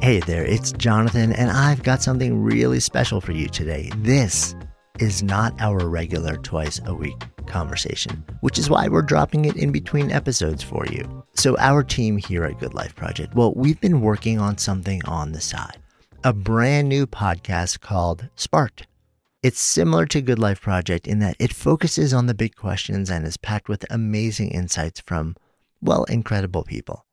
Hey there, it's Jonathan, and I've got something really special for you today. This is not our regular twice a week conversation, which is why we're dropping it in between episodes for you. So, our team here at Good Life Project, well, we've been working on something on the side a brand new podcast called Sparked. It's similar to Good Life Project in that it focuses on the big questions and is packed with amazing insights from, well, incredible people.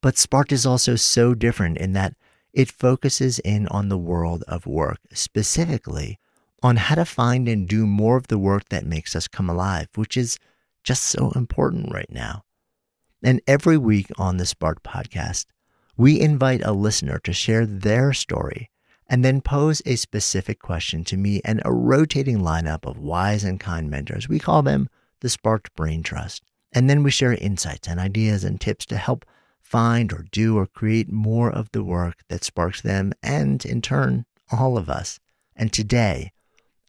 But Sparked is also so different in that it focuses in on the world of work, specifically on how to find and do more of the work that makes us come alive, which is just so important right now. And every week on the Spark podcast, we invite a listener to share their story and then pose a specific question to me and a rotating lineup of wise and kind mentors. We call them the Sparked Brain Trust. And then we share insights and ideas and tips to help find or do or create more of the work that sparks them and, in turn, all of us. And today,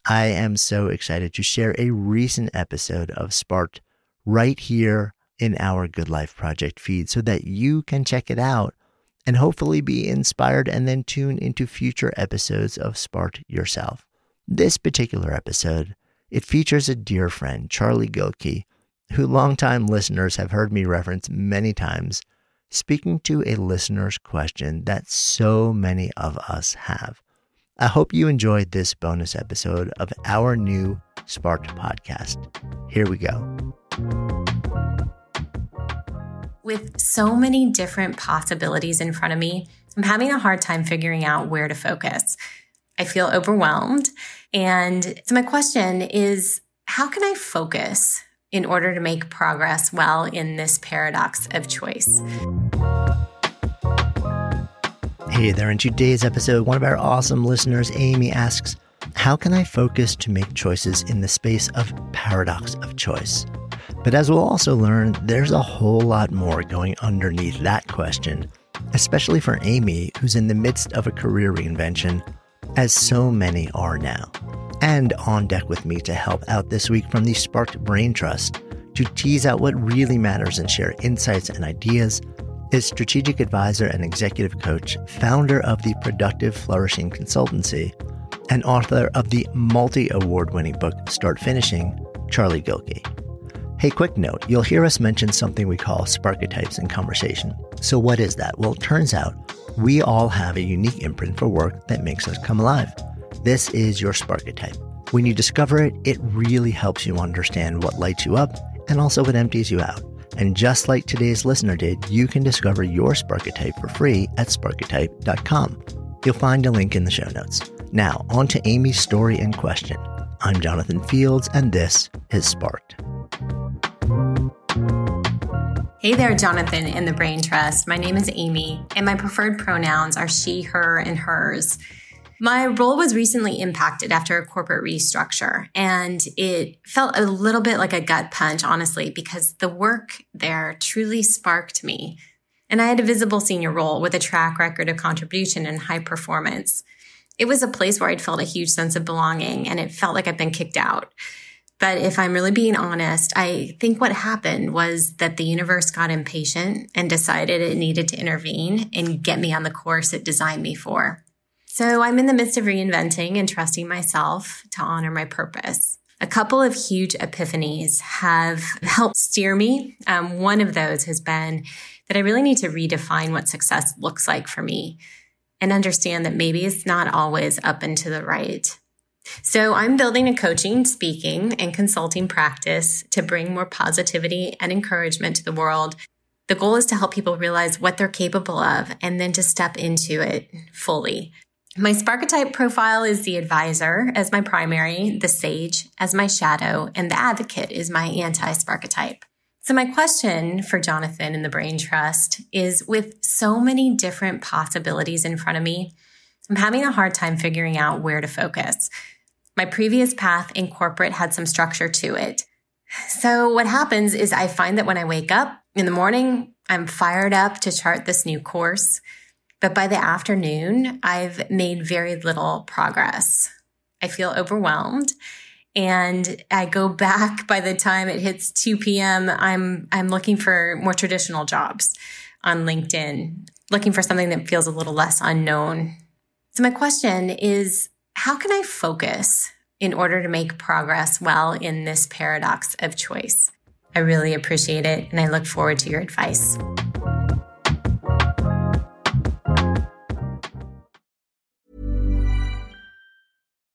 I am so excited to share a recent episode of Sparked right here in our Good Life Project feed so that you can check it out and hopefully be inspired and then tune into future episodes of Sparked yourself. This particular episode, it features a dear friend, Charlie Gilkey, who longtime listeners have heard me reference many times speaking to a listener's question that so many of us have. I hope you enjoyed this bonus episode of our new Sparked podcast. Here we go. With so many different possibilities in front of me, I'm having a hard time figuring out where to focus. I feel overwhelmed. And so, my question is how can I focus in order to make progress well in this paradox of choice. Hey there, in today's episode, one of our awesome listeners, Amy, asks, How can I focus to make choices in the space of paradox of choice? But as we'll also learn, there's a whole lot more going underneath that question, especially for Amy, who's in the midst of a career reinvention, as so many are now and on deck with me to help out this week from the Sparked Brain Trust to tease out what really matters and share insights and ideas is strategic advisor and executive coach, founder of the Productive Flourishing Consultancy, and author of the multi award winning book Start Finishing, Charlie Gilkey. Hey, quick note you'll hear us mention something we call sparketypes in conversation. So, what is that? Well, it turns out we all have a unique imprint for work that makes us come alive. This is your Sparketype. When you discover it, it really helps you understand what lights you up and also what empties you out. And just like today's listener did, you can discover your Sparketype for free at sparketype.com. You'll find a link in the show notes. Now, on to Amy's story and question. I'm Jonathan Fields, and this is Sparked. Hey there, Jonathan in the Brain Trust. My name is Amy, and my preferred pronouns are she, her, and hers. My role was recently impacted after a corporate restructure, and it felt a little bit like a gut punch, honestly, because the work there truly sparked me. And I had a visible senior role with a track record of contribution and high performance. It was a place where I'd felt a huge sense of belonging, and it felt like I'd been kicked out. But if I'm really being honest, I think what happened was that the universe got impatient and decided it needed to intervene and get me on the course it designed me for. So I'm in the midst of reinventing and trusting myself to honor my purpose. A couple of huge epiphanies have helped steer me. Um, one of those has been that I really need to redefine what success looks like for me and understand that maybe it's not always up and to the right. So I'm building a coaching, speaking, and consulting practice to bring more positivity and encouragement to the world. The goal is to help people realize what they're capable of and then to step into it fully. My Sparketype profile is the advisor as my primary, the sage as my shadow, and the advocate is my anti Sparketype. So, my question for Jonathan in the Brain Trust is with so many different possibilities in front of me, I'm having a hard time figuring out where to focus. My previous path in corporate had some structure to it. So, what happens is I find that when I wake up in the morning, I'm fired up to chart this new course. But by the afternoon, I've made very little progress. I feel overwhelmed. and I go back by the time it hits 2 p.m. I'm I'm looking for more traditional jobs on LinkedIn, looking for something that feels a little less unknown. So my question is how can I focus in order to make progress well in this paradox of choice? I really appreciate it and I look forward to your advice.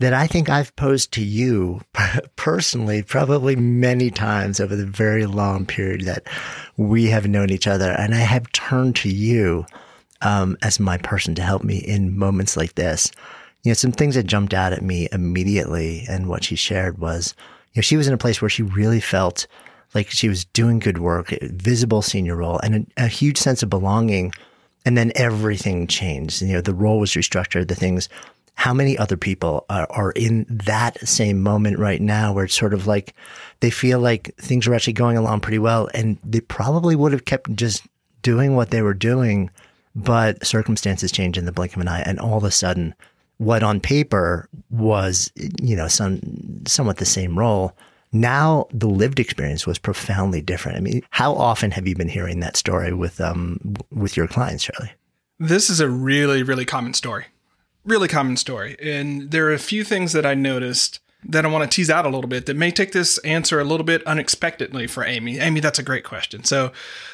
that I think I've posed to you personally, probably many times over the very long period that we have known each other. And I have turned to you um, as my person to help me in moments like this. You know, some things that jumped out at me immediately and what she shared was, you know, she was in a place where she really felt like she was doing good work, visible senior role, and a, a huge sense of belonging. And then everything changed. You know, the role was restructured, the things. How many other people are, are in that same moment right now where it's sort of like they feel like things are actually going along pretty well and they probably would have kept just doing what they were doing but circumstances change in the blink of an eye, and all of a sudden, what on paper was, you know, some somewhat the same role, now the lived experience was profoundly different. I mean, how often have you been hearing that story with um with your clients, Charlie? This is a really, really common story. Really common story. And there are a few things that I noticed that I want to tease out a little bit that may take this answer a little bit unexpectedly for Amy. Amy, that's a great question. So,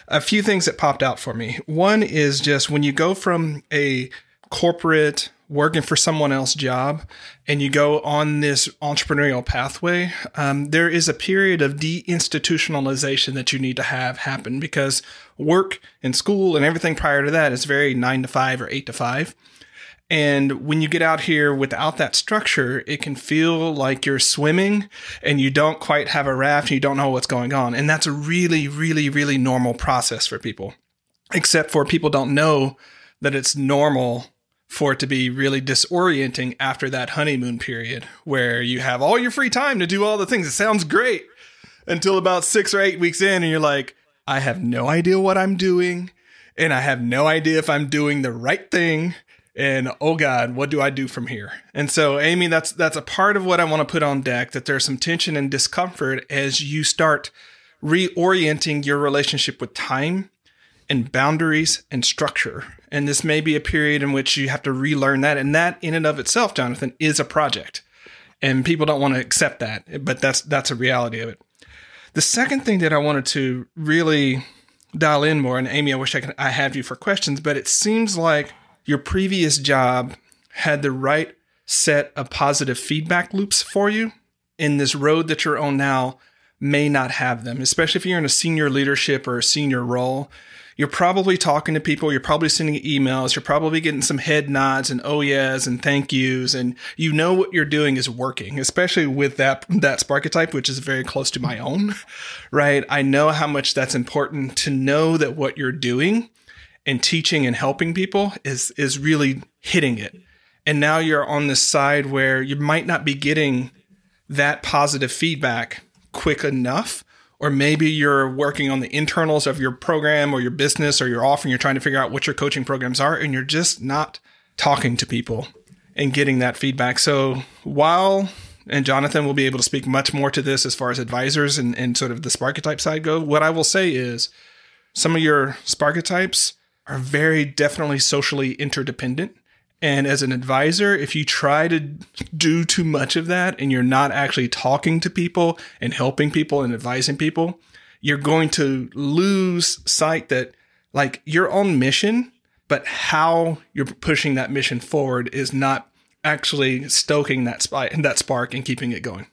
a few things that popped out for me. One is just when you go from a corporate working for someone else job and you go on this entrepreneurial pathway, um, there is a period of deinstitutionalization that you need to have happen because work and school and everything prior to that is very nine to five or eight to five. And when you get out here without that structure, it can feel like you're swimming and you don't quite have a raft and you don't know what's going on. And that's a really, really, really normal process for people, except for people don't know that it's normal for it to be really disorienting after that honeymoon period where you have all your free time to do all the things. It sounds great until about six or eight weeks in and you're like, I have no idea what I'm doing and I have no idea if I'm doing the right thing and oh god what do i do from here? And so amy that's that's a part of what i want to put on deck that there's some tension and discomfort as you start reorienting your relationship with time and boundaries and structure. And this may be a period in which you have to relearn that and that in and of itself jonathan is a project. And people don't want to accept that but that's that's a reality of it. The second thing that i wanted to really dial in more and amy i wish i could i have you for questions but it seems like your previous job had the right set of positive feedback loops for you, in this road that you're on now may not have them, especially if you're in a senior leadership or a senior role. You're probably talking to people, you're probably sending emails, you're probably getting some head nods and oh yes and thank yous, and you know what you're doing is working, especially with that that Sparketype, which is very close to my own, right? I know how much that's important to know that what you're doing and teaching and helping people is is really hitting it. And now you're on this side where you might not be getting that positive feedback quick enough or maybe you're working on the internals of your program or your business or your offer and you're trying to figure out what your coaching programs are and you're just not talking to people and getting that feedback. So while and Jonathan will be able to speak much more to this as far as advisors and, and sort of the Sparketype side go. What I will say is some of your Sparketypes are very definitely socially interdependent. And as an advisor, if you try to do too much of that and you're not actually talking to people and helping people and advising people, you're going to lose sight that like you're on mission, but how you're pushing that mission forward is not actually stoking that spark, that spark and keeping it going.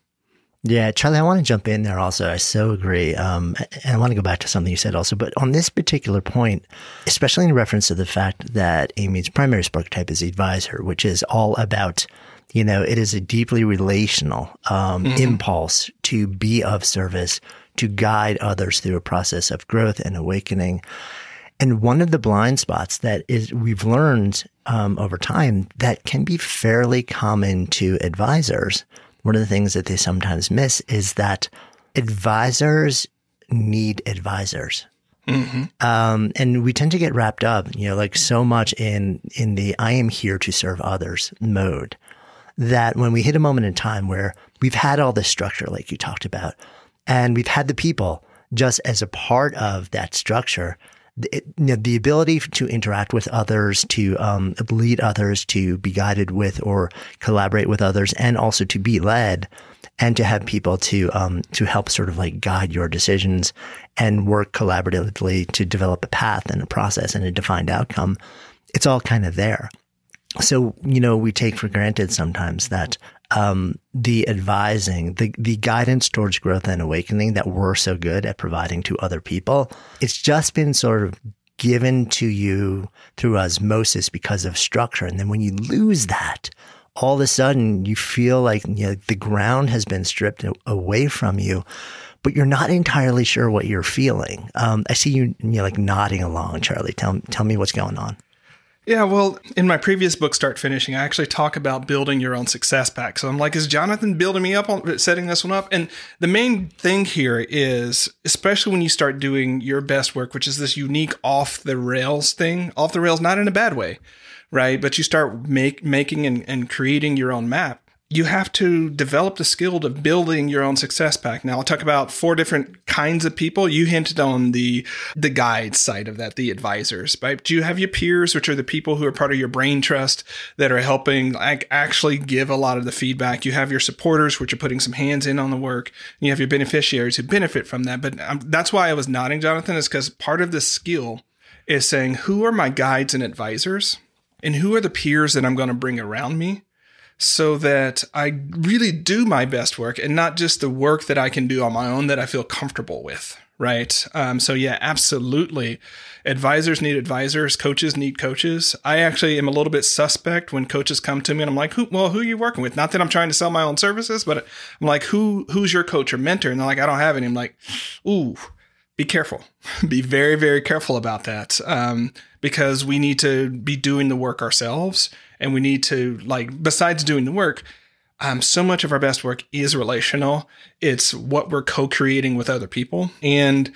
Yeah, Charlie, I want to jump in there also. I so agree. Um, and I want to go back to something you said also. But on this particular point, especially in reference to the fact that Amy's primary Sparketype is advisor, which is all about, you know, it is a deeply relational um, mm-hmm. impulse to be of service, to guide others through a process of growth and awakening. And one of the blind spots that is we've learned um, over time that can be fairly common to advisors one of the things that they sometimes miss is that advisors need advisors. Mm-hmm. Um, and we tend to get wrapped up, you know, like so much in, in the I am here to serve others mode that when we hit a moment in time where we've had all this structure, like you talked about, and we've had the people just as a part of that structure, you know, the ability to interact with others, to um, lead others, to be guided with or collaborate with others, and also to be led, and to have people to um, to help sort of like guide your decisions and work collaboratively to develop a path and a process and a defined outcome. It's all kind of there. So you know, we take for granted sometimes that um, the advising, the, the guidance towards growth and awakening that we're so good at providing to other people, it's just been sort of given to you through osmosis because of structure. And then when you lose that, all of a sudden you feel like you know, the ground has been stripped away from you, but you're not entirely sure what you're feeling. Um, I see you, you know, like nodding along, Charlie. Tell, tell me what's going on. Yeah, well, in my previous book, Start Finishing, I actually talk about building your own success pack. So I'm like, is Jonathan building me up on setting this one up? And the main thing here is, especially when you start doing your best work, which is this unique off the rails thing, off the rails, not in a bad way, right? But you start make, making and, and creating your own map you have to develop the skill of building your own success pack. Now I'll talk about four different kinds of people. You hinted on the the guide side of that, the advisors, right? Do you have your peers, which are the people who are part of your brain trust that are helping like actually give a lot of the feedback? You have your supporters, which are putting some hands in on the work. And you have your beneficiaries who benefit from that. But um, that's why I was nodding, Jonathan, is because part of the skill is saying who are my guides and advisors, and who are the peers that I'm going to bring around me so that I really do my best work and not just the work that I can do on my own that I feel comfortable with. Right. Um, so, yeah, absolutely. Advisors need advisors. Coaches need coaches. I actually am a little bit suspect when coaches come to me and I'm like, who, well, who are you working with? Not that I'm trying to sell my own services, but I'm like, who, who's your coach or mentor? And they're like, I don't have any. I'm like, ooh, be careful. be very, very careful about that. Um, because we need to be doing the work ourselves and we need to like besides doing the work um, so much of our best work is relational it's what we're co-creating with other people and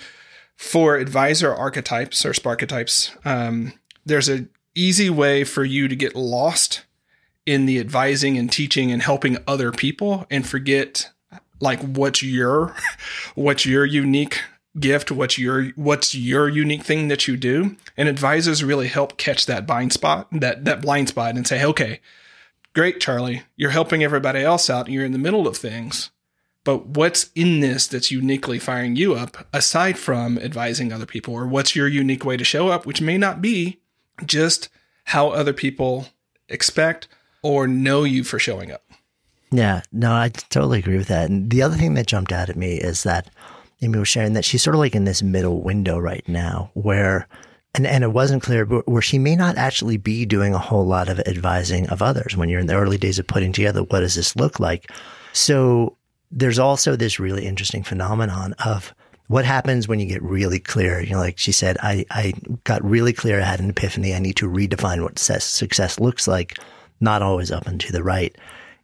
for advisor archetypes or sparketypes um, there's an easy way for you to get lost in the advising and teaching and helping other people and forget like what's your what's your unique gift what's your what's your unique thing that you do? And advisors really help catch that blind spot that that blind spot and say okay great charlie you're helping everybody else out. And you're in the middle of things. But what's in this that's uniquely firing you up aside from advising other people? Or what's your unique way to show up? Which may not be just how other people expect or know you for showing up. Yeah no i totally agree with that. And the other thing that jumped out at me is that Amy was sharing that she's sort of like in this middle window right now where, and, and it wasn't clear, where she may not actually be doing a whole lot of advising of others when you're in the early days of putting together what does this look like. So there's also this really interesting phenomenon of What happens when you get really clear? You know, like she said, I, I got really clear. I had an epiphany. I need to redefine what success looks like, not always up and to the right.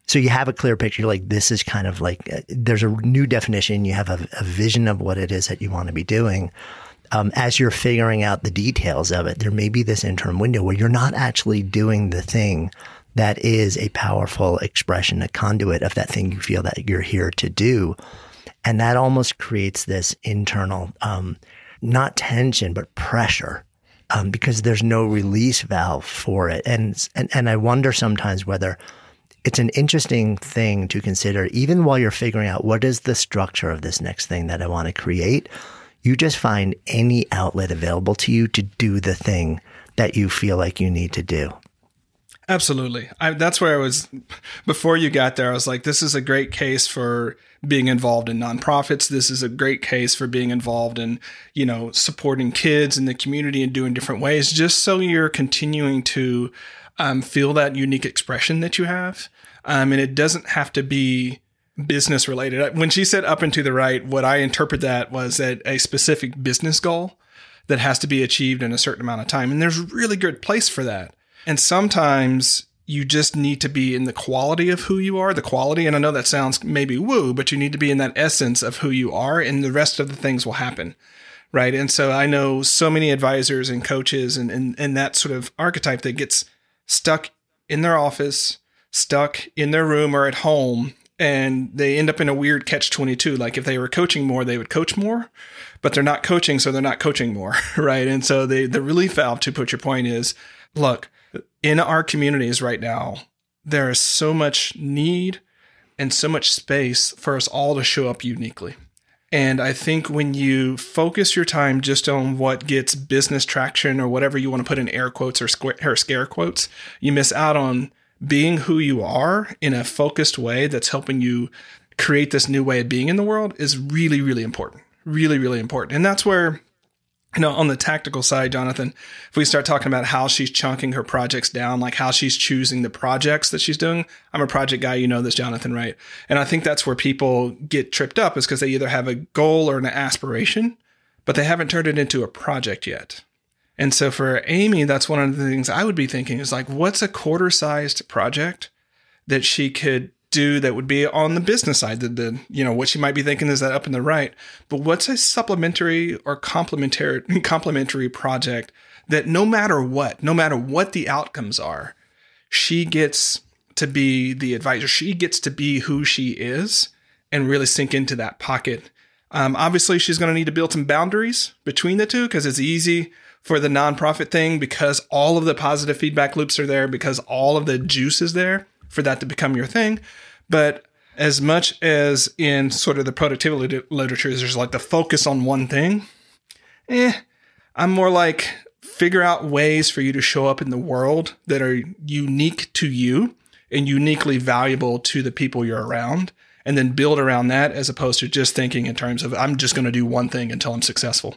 So you have a clear picture. You're like, this is kind of like, uh, there's a new definition. You have a, a, vision of what it is that you want to be doing. Um, as you're figuring out the details of it, there may be this interim window where you're not actually doing the thing that is a powerful expression, a conduit of that thing you feel that you're here to do. And that almost creates this internal, um, not tension, but pressure. Um, because there's no release valve for it. And, and, and I wonder sometimes whether it's an interesting thing to consider, even while you're figuring out what is the structure of this next thing that I want to create. You just find any outlet available to you to do the thing that you feel like you need to do. Absolutely. I, that's where I was before you got there. I was like, this is a great case for being involved in nonprofits. This is a great case for being involved in, you know, supporting kids in the community and doing different ways, just so you're continuing to um, feel that unique expression that you have. Um, and it doesn't have to be business related. When she said up and to the right, what I interpret that was that a specific business goal that has to be achieved in a certain amount of time. And there's really good place for that. And sometimes you just need to be in the quality of who you are, the quality. And I know that sounds maybe woo, but you need to be in that essence of who you are, and the rest of the things will happen. Right. And so I know so many advisors and coaches and, and, and that sort of archetype that gets stuck in their office, stuck in their room or at home, and they end up in a weird catch 22. Like if they were coaching more, they would coach more, but they're not coaching, so they're not coaching more. Right. And so the, the relief valve, to put your point, is look, in our communities right now, there is so much need and so much space for us all to show up uniquely. And I think when you focus your time just on what gets business traction or whatever you want to put in air quotes or, square, or scare quotes, you miss out on being who you are in a focused way that's helping you create this new way of being in the world is really, really important. Really, really important. And that's where you know, on the tactical side, Jonathan, if we start talking about how she's chunking her projects down, like how she's choosing the projects that she's doing, I'm a project guy. You know this, Jonathan, right? And I think that's where people get tripped up is because they either have a goal or an aspiration, but they haven't turned it into a project yet. And so for Amy, that's one of the things I would be thinking is like, what's a quarter sized project that she could do that would be on the business side. The, the you know what she might be thinking is that up in the right, but what's a supplementary or complementary complementary project that no matter what, no matter what the outcomes are, she gets to be the advisor. She gets to be who she is and really sink into that pocket. Um, obviously, she's going to need to build some boundaries between the two because it's easy for the nonprofit thing because all of the positive feedback loops are there, because all of the juice is there for that to become your thing. But as much as in sort of the productivity literature, there's like the focus on one thing. Eh, I'm more like figure out ways for you to show up in the world that are unique to you and uniquely valuable to the people you're around and then build around that as opposed to just thinking in terms of I'm just going to do one thing until I'm successful.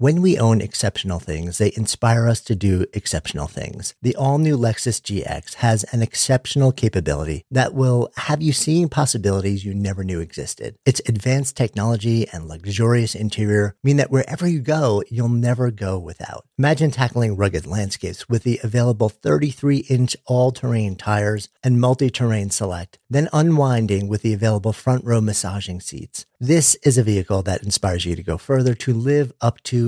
When we own exceptional things, they inspire us to do exceptional things. The all new Lexus GX has an exceptional capability that will have you seeing possibilities you never knew existed. Its advanced technology and luxurious interior mean that wherever you go, you'll never go without. Imagine tackling rugged landscapes with the available 33 inch all terrain tires and multi terrain select, then unwinding with the available front row massaging seats. This is a vehicle that inspires you to go further to live up to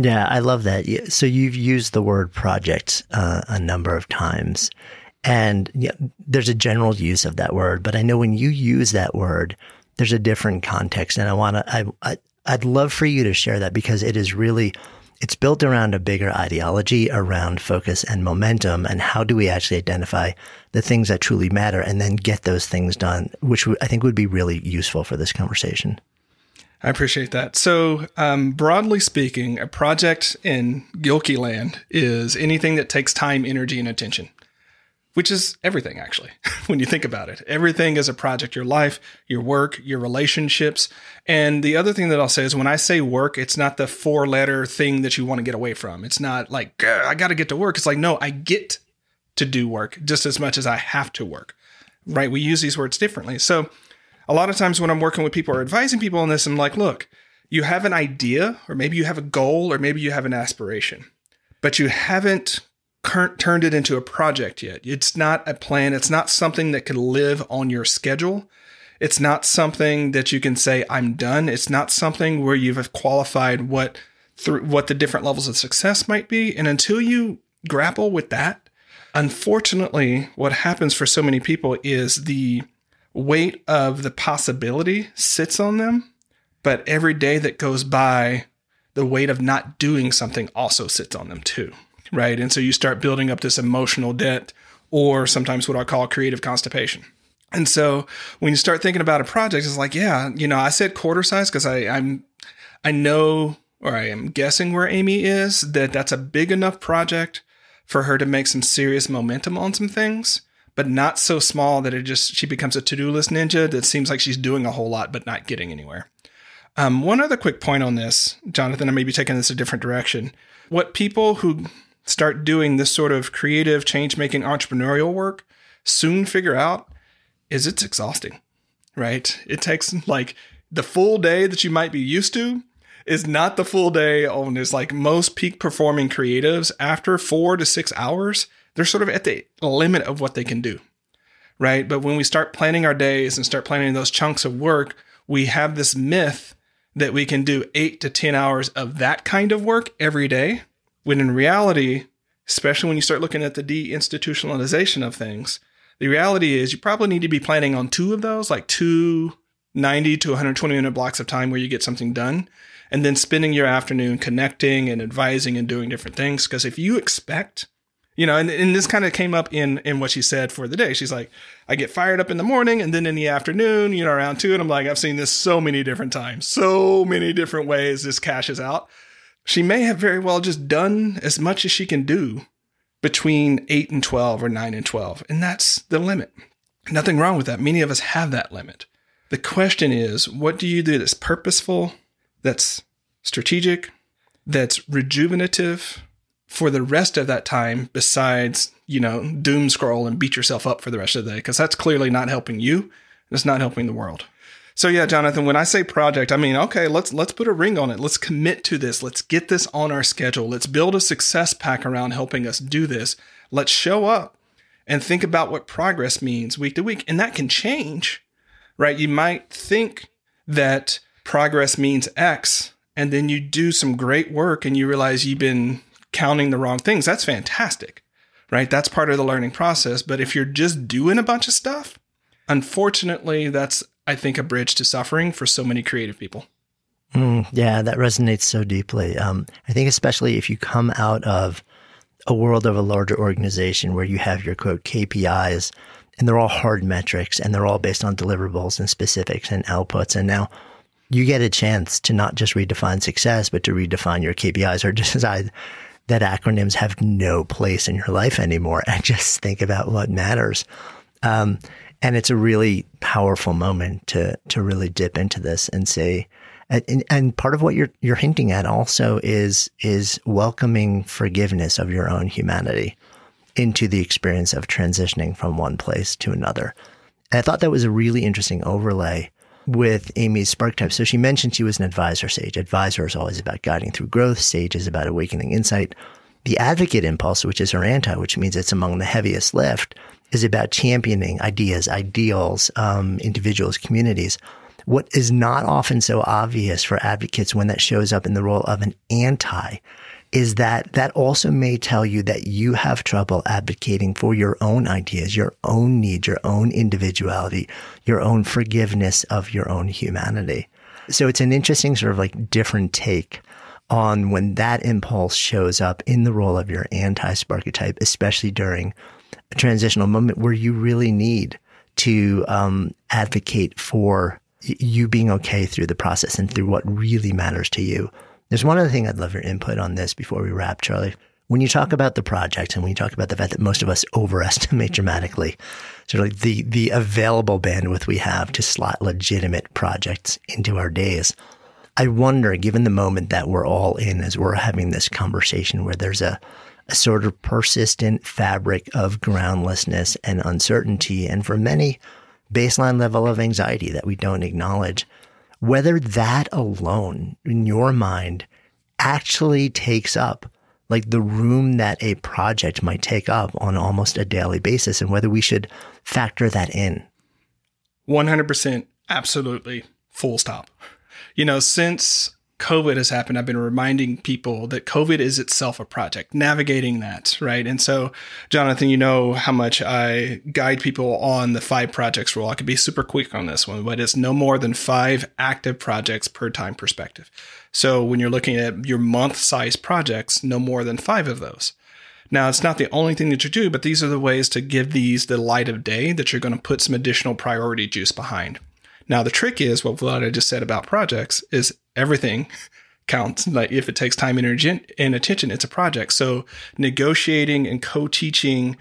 Yeah, I love that. So you've used the word project uh, a number of times, and yeah, there's a general use of that word. But I know when you use that word, there's a different context, and I want to. I, I I'd love for you to share that because it is really. It's built around a bigger ideology around focus and momentum, and how do we actually identify the things that truly matter and then get those things done, which I think would be really useful for this conversation. I appreciate that. So, um, broadly speaking, a project in Gilkey land is anything that takes time, energy, and attention, which is everything, actually, when you think about it. Everything is a project your life, your work, your relationships. And the other thing that I'll say is when I say work, it's not the four letter thing that you want to get away from. It's not like, I got to get to work. It's like, no, I get to do work just as much as I have to work, right? We use these words differently. So, a lot of times when I'm working with people or advising people on this, I'm like, look, you have an idea, or maybe you have a goal, or maybe you have an aspiration, but you haven't turned it into a project yet. It's not a plan. It's not something that can live on your schedule. It's not something that you can say, I'm done. It's not something where you've qualified what through what the different levels of success might be. And until you grapple with that, unfortunately, what happens for so many people is the weight of the possibility sits on them, but every day that goes by, the weight of not doing something also sits on them too, right? And so you start building up this emotional debt, or sometimes what I call creative constipation. And so when you start thinking about a project, it's like, yeah, you know, I said quarter size because I'm, I know, or I am guessing where Amy is that that's a big enough project for her to make some serious momentum on some things but not so small that it just she becomes a to-do list ninja that seems like she's doing a whole lot but not getting anywhere. Um, one other quick point on this, Jonathan, I may be taking this a different direction. What people who start doing this sort of creative, change making entrepreneurial work soon figure out is it's exhausting, right? It takes like the full day that you might be used to is not the full day on this. Like most peak performing creatives, after four to six hours, they're sort of at the limit of what they can do. Right. But when we start planning our days and start planning those chunks of work, we have this myth that we can do eight to 10 hours of that kind of work every day. When in reality, especially when you start looking at the deinstitutionalization of things, the reality is you probably need to be planning on two of those, like two 90 to 120 minute blocks of time where you get something done, and then spending your afternoon connecting and advising and doing different things. Because if you expect you know, and, and this kind of came up in in what she said for the day. She's like, I get fired up in the morning and then in the afternoon, you know, around two, and I'm like, I've seen this so many different times, so many different ways this cashes out. She may have very well just done as much as she can do between eight and 12 or nine and 12. And that's the limit. Nothing wrong with that. Many of us have that limit. The question is, what do you do that's purposeful, that's strategic, that's rejuvenative, for the rest of that time besides, you know, doom scroll and beat yourself up for the rest of the day? Because that's clearly not helping you. It's not helping the world. So yeah, Jonathan, when I say project, I mean, okay, let's let's put a ring on it. Let's commit to this. Let's get this on our schedule. Let's build a success pack around helping us do this. Let's show up and think about what progress means week to week. And that can change, right? You might think that progress means X, and then you do some great work and you realize you've been counting the wrong things. That's fantastic, right? That's part of the learning process. But if you're just doing a bunch of stuff, unfortunately, that's I think, a bridge to suffering for so many creative people. Mm, yeah, that resonates so deeply. Um, I think, especially if you come out of a world of a larger organization where you have your quote KPIs and they're all hard metrics and they're all based on deliverables and specifics and outputs. And now you get a chance to not just redefine success, but to redefine your KPIs or decide that acronyms have no place in your life anymore and just think about what matters. Um, and it's a really powerful moment to to really dip into this and say and, and part of what you're you're hinting at also is is welcoming forgiveness of your own humanity into the experience of transitioning from one place to another. And I thought that was a really interesting overlay with Amy's Sparketype. So she mentioned she was an advisor sage. Advisor is always about guiding through growth. Sage is about awakening insight. The advocate impulse, which is her anti, which means it's among the heaviest lift, is about championing ideas, ideals, um, individuals, communities. What is not often so obvious for advocates when that shows up in the role of an anti is that that also may tell you that you have trouble advocating for your own ideas, your own needs, your own individuality, your own forgiveness of your own humanity. So it's an interesting sort of like different take on when that impulse shows up in the role of your anti sparketype, especially during a transitional moment where you really need to um, advocate for you being okay through the process and through what really matters to you. There's one other thing I'd love your input on this before we wrap, Charlie. When you talk mm-hmm. about the project and when you talk about the fact that most of us overestimate mm-hmm. dramatically sort of like the, the available bandwidth we have to slot legitimate projects into our days, I wonder, given the moment that we're all in as we're having this conversation where there's a a sort of persistent fabric of groundlessness and uncertainty, and for many, baseline level of anxiety that we don't acknowledge. Whether that alone in your mind actually takes up like the room that a project might take up on almost a daily basis, and whether we should factor that in. 100% absolutely full stop. You know, since COVID has happened, I've been reminding people that COVID is itself a project, navigating that, right? And so, Jonathan, you know how much I guide people on the five projects rule. I could be super quick on this one, but it's no more than five active projects per time perspective. So, when you're looking at your month size projects, no more than five of those. Now, it's not the only thing that you do, but these are the ways to give these the light of day that you're going to put some additional priority juice behind. Now, the trick is what I just said about projects is everything counts. Like if it takes time, energy, and attention, it's a project. So negotiating and co-teaching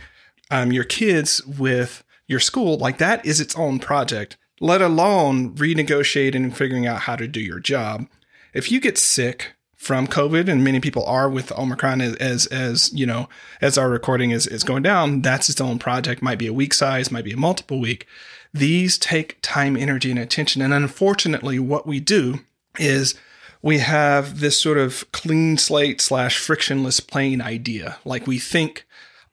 um, your kids with your school, like that is its own project, let alone renegotiating and figuring out how to do your job. If you get sick from COVID, and many people are with Omicron as, as, as you know, as our recording is, is going down, that's its own project. Might be a week size, might be a multiple week. These take time, energy, and attention. And unfortunately, what we do is we have this sort of clean slate slash frictionless plane idea. Like we think,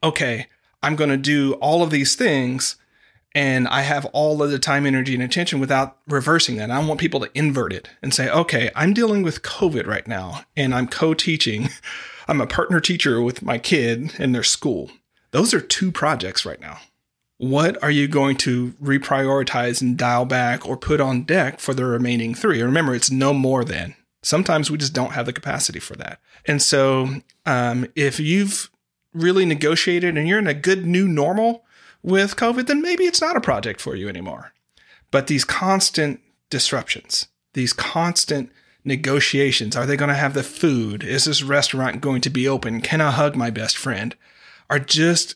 okay, I'm going to do all of these things and I have all of the time, energy, and attention without reversing that. I want people to invert it and say, okay, I'm dealing with COVID right now and I'm co teaching. I'm a partner teacher with my kid in their school. Those are two projects right now what are you going to reprioritize and dial back or put on deck for the remaining three? Remember, it's no more than. Sometimes we just don't have the capacity for that. And so, um, if you've really negotiated and you're in a good new normal with COVID, then maybe it's not a project for you anymore. But these constant disruptions, these constant negotiations are they going to have the food? Is this restaurant going to be open? Can I hug my best friend? Are just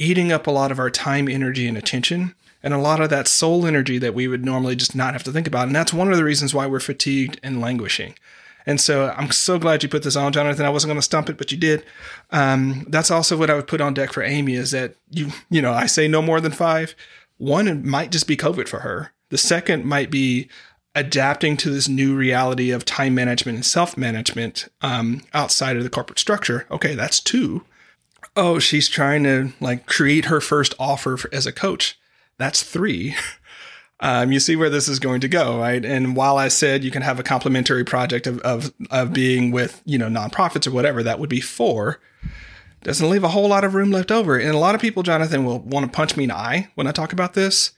eating up a lot of our time, energy, and attention, and a lot of that soul energy that we would normally just not have to think about. And that's one of the reasons why we're fatigued and languishing. And so I'm so glad you put this on, Jonathan. I wasn't going to stump it, but you did. Um, that's also what I would put on deck for Amy is that you, you know, I say no more than five. One might just be COVID for her. The second might be adapting to this new reality of time management and self management um, outside of the corporate structure. Okay, that's two. Oh, she's trying to like create her first offer for, as a coach. That's three. Um, you see where this is going to go, right? And while I said you can have a complementary project of, of, of being with, you know, nonprofits or whatever, that would be four. Doesn't leave a whole lot of room left over. And a lot of people, Jonathan, will want to punch me in the eye when I talk about this.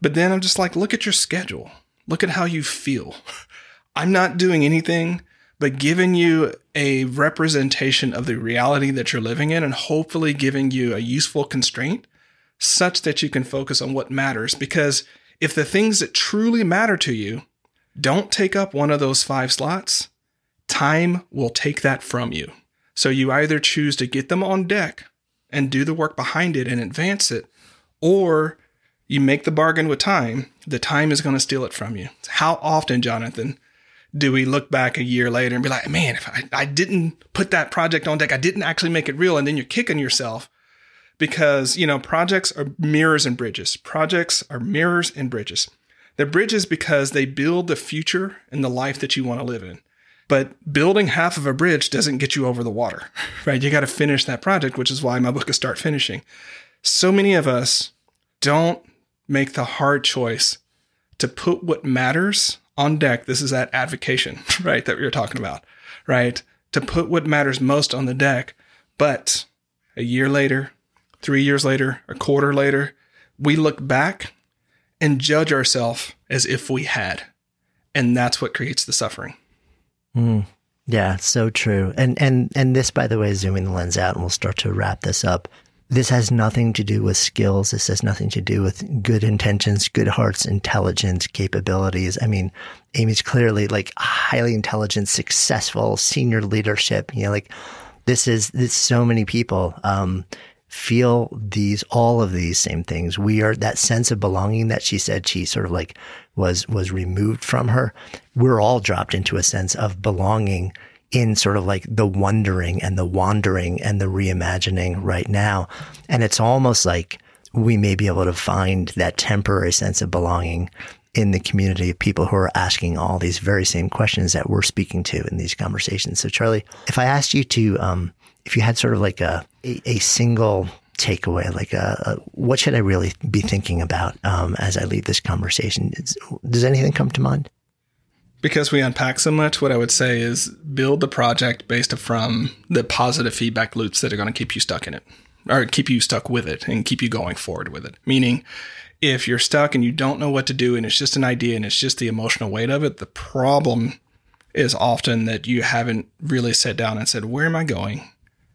But then I'm just like, look at your schedule. Look at how you feel. I'm not doing anything but giving you a representation of the reality that you're living in and hopefully giving you a useful constraint such that you can focus on what matters. Because if the things that truly matter to you don't take up one of those five slots, time will take that from you. So you either choose to get them on deck and do the work behind it and advance it, or you make the bargain with time, the time is going to steal it from you. How often, Jonathan, do we look back a year later and be like, man, if I, I didn't put that project on deck, I didn't actually make it real. And then you're kicking yourself because, you know, projects are mirrors and bridges. Projects are mirrors and bridges. They're bridges because they build the future and the life that you want to live in. But building half of a bridge doesn't get you over the water, right? You got to finish that project, which is why my book is Start Finishing. So many of us don't make the hard choice to put what matters on deck. This is that advocation, right? That we were talking about, right? To put what matters most on the deck. But a year later, three years later, a quarter later, we look back and judge ourselves as if we had. And that's what creates the suffering. Mm, yeah, so true. And and and this, by the way, zooming the lens out, and we'll start to wrap this up. This has nothing to do with skills. This has nothing to do with good intentions, good hearts, intelligence, capabilities. I mean, Amy's clearly like highly intelligent, successful, senior leadership. You know, like this is this so many people. Um, feel these all of these same things we are that sense of belonging that she said she sort of like was was removed from her we're all dropped into a sense of belonging in sort of like the wondering and the wandering and the reimagining right now and it's almost like we may be able to find that temporary sense of belonging in the community of people who are asking all these very same questions that we're speaking to in these conversations so charlie if i asked you to um, if you had sort of like a, a, a single takeaway, like a, a, what should I really be thinking about um, as I leave this conversation? Is, does anything come to mind? Because we unpack so much, what I would say is build the project based from the positive feedback loops that are going to keep you stuck in it or keep you stuck with it and keep you going forward with it. Meaning, if you're stuck and you don't know what to do and it's just an idea and it's just the emotional weight of it, the problem is often that you haven't really sat down and said, Where am I going?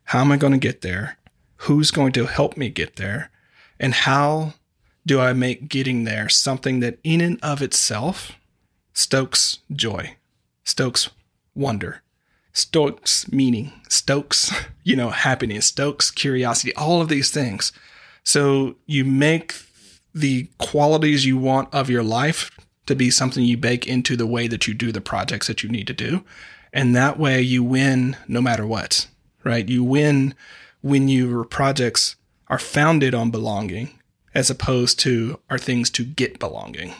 How am I going to get there? Who's going to help me get there? And how do I make getting there something that in and of itself stokes joy, stokes wonder, stokes meaning, stokes, you know, happiness, stokes curiosity, all of these things. So you make the qualities you want of your life to be something you bake into the way that you do the projects that you need to do. And that way you win no matter what right? You win when your projects are founded on belonging as opposed to are things to get belonging.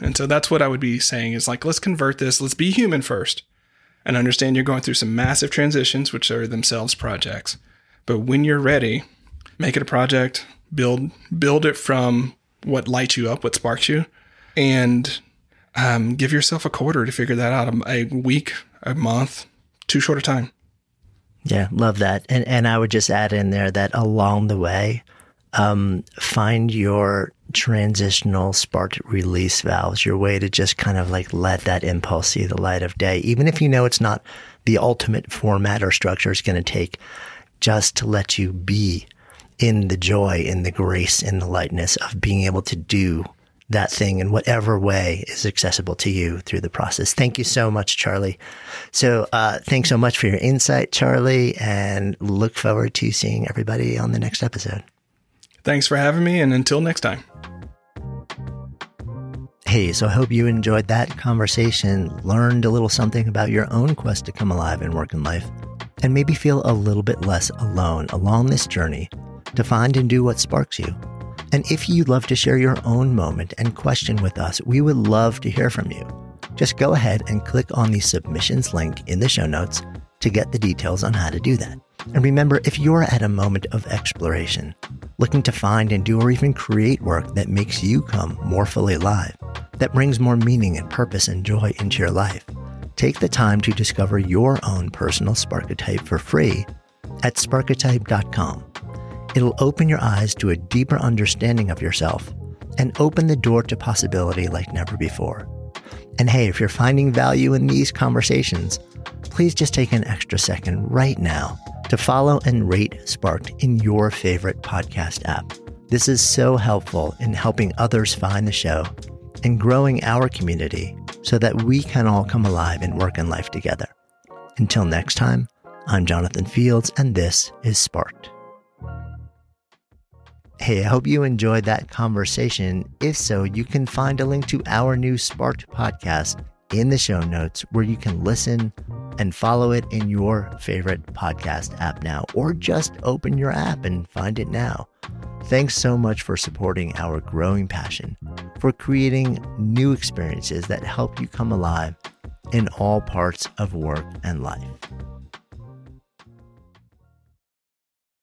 And so that's what I would be saying is like, let's convert this. Let's be human first and understand you're going through some massive transitions, which are themselves projects. But when you're ready, make it a project, build, build it from what lights you up, what sparks you, and um, give yourself a quarter to figure that out. A week, a month, too short a time. Yeah, love that. And and I would just add in there that along the way, um, find your transitional spark release valves, your way to just kind of like let that impulse see the light of day, even if you know it's not the ultimate format or structure it's going to take, just to let you be in the joy, in the grace, in the lightness of being able to do that thing in whatever way is accessible to you through the process. Thank you so much, Charlie. So, uh, thanks so much for your insight, Charlie, and look forward to seeing everybody on the next episode. Thanks for having me, and until next time. Hey, so I hope you enjoyed that conversation, learned a little something about your own quest to come alive and work in life, and maybe feel a little bit less alone along this journey to find and do what sparks you. And if you'd love to share your own moment and question with us, we would love to hear from you. Just go ahead and click on the submissions link in the show notes to get the details on how to do that. And remember, if you're at a moment of exploration, looking to find and do or even create work that makes you come more fully alive, that brings more meaning and purpose and joy into your life, take the time to discover your own personal Sparketype for free at sparketype.com. It'll open your eyes to a deeper understanding of yourself and open the door to possibility like never before. And hey, if you're finding value in these conversations, please just take an extra second right now to follow and rate Sparked in your favorite podcast app. This is so helpful in helping others find the show and growing our community so that we can all come alive and work in life together. Until next time, I'm Jonathan Fields, and this is Sparked. Hey, I hope you enjoyed that conversation. If so, you can find a link to our new Sparked podcast in the show notes where you can listen and follow it in your favorite podcast app now, or just open your app and find it now. Thanks so much for supporting our growing passion for creating new experiences that help you come alive in all parts of work and life.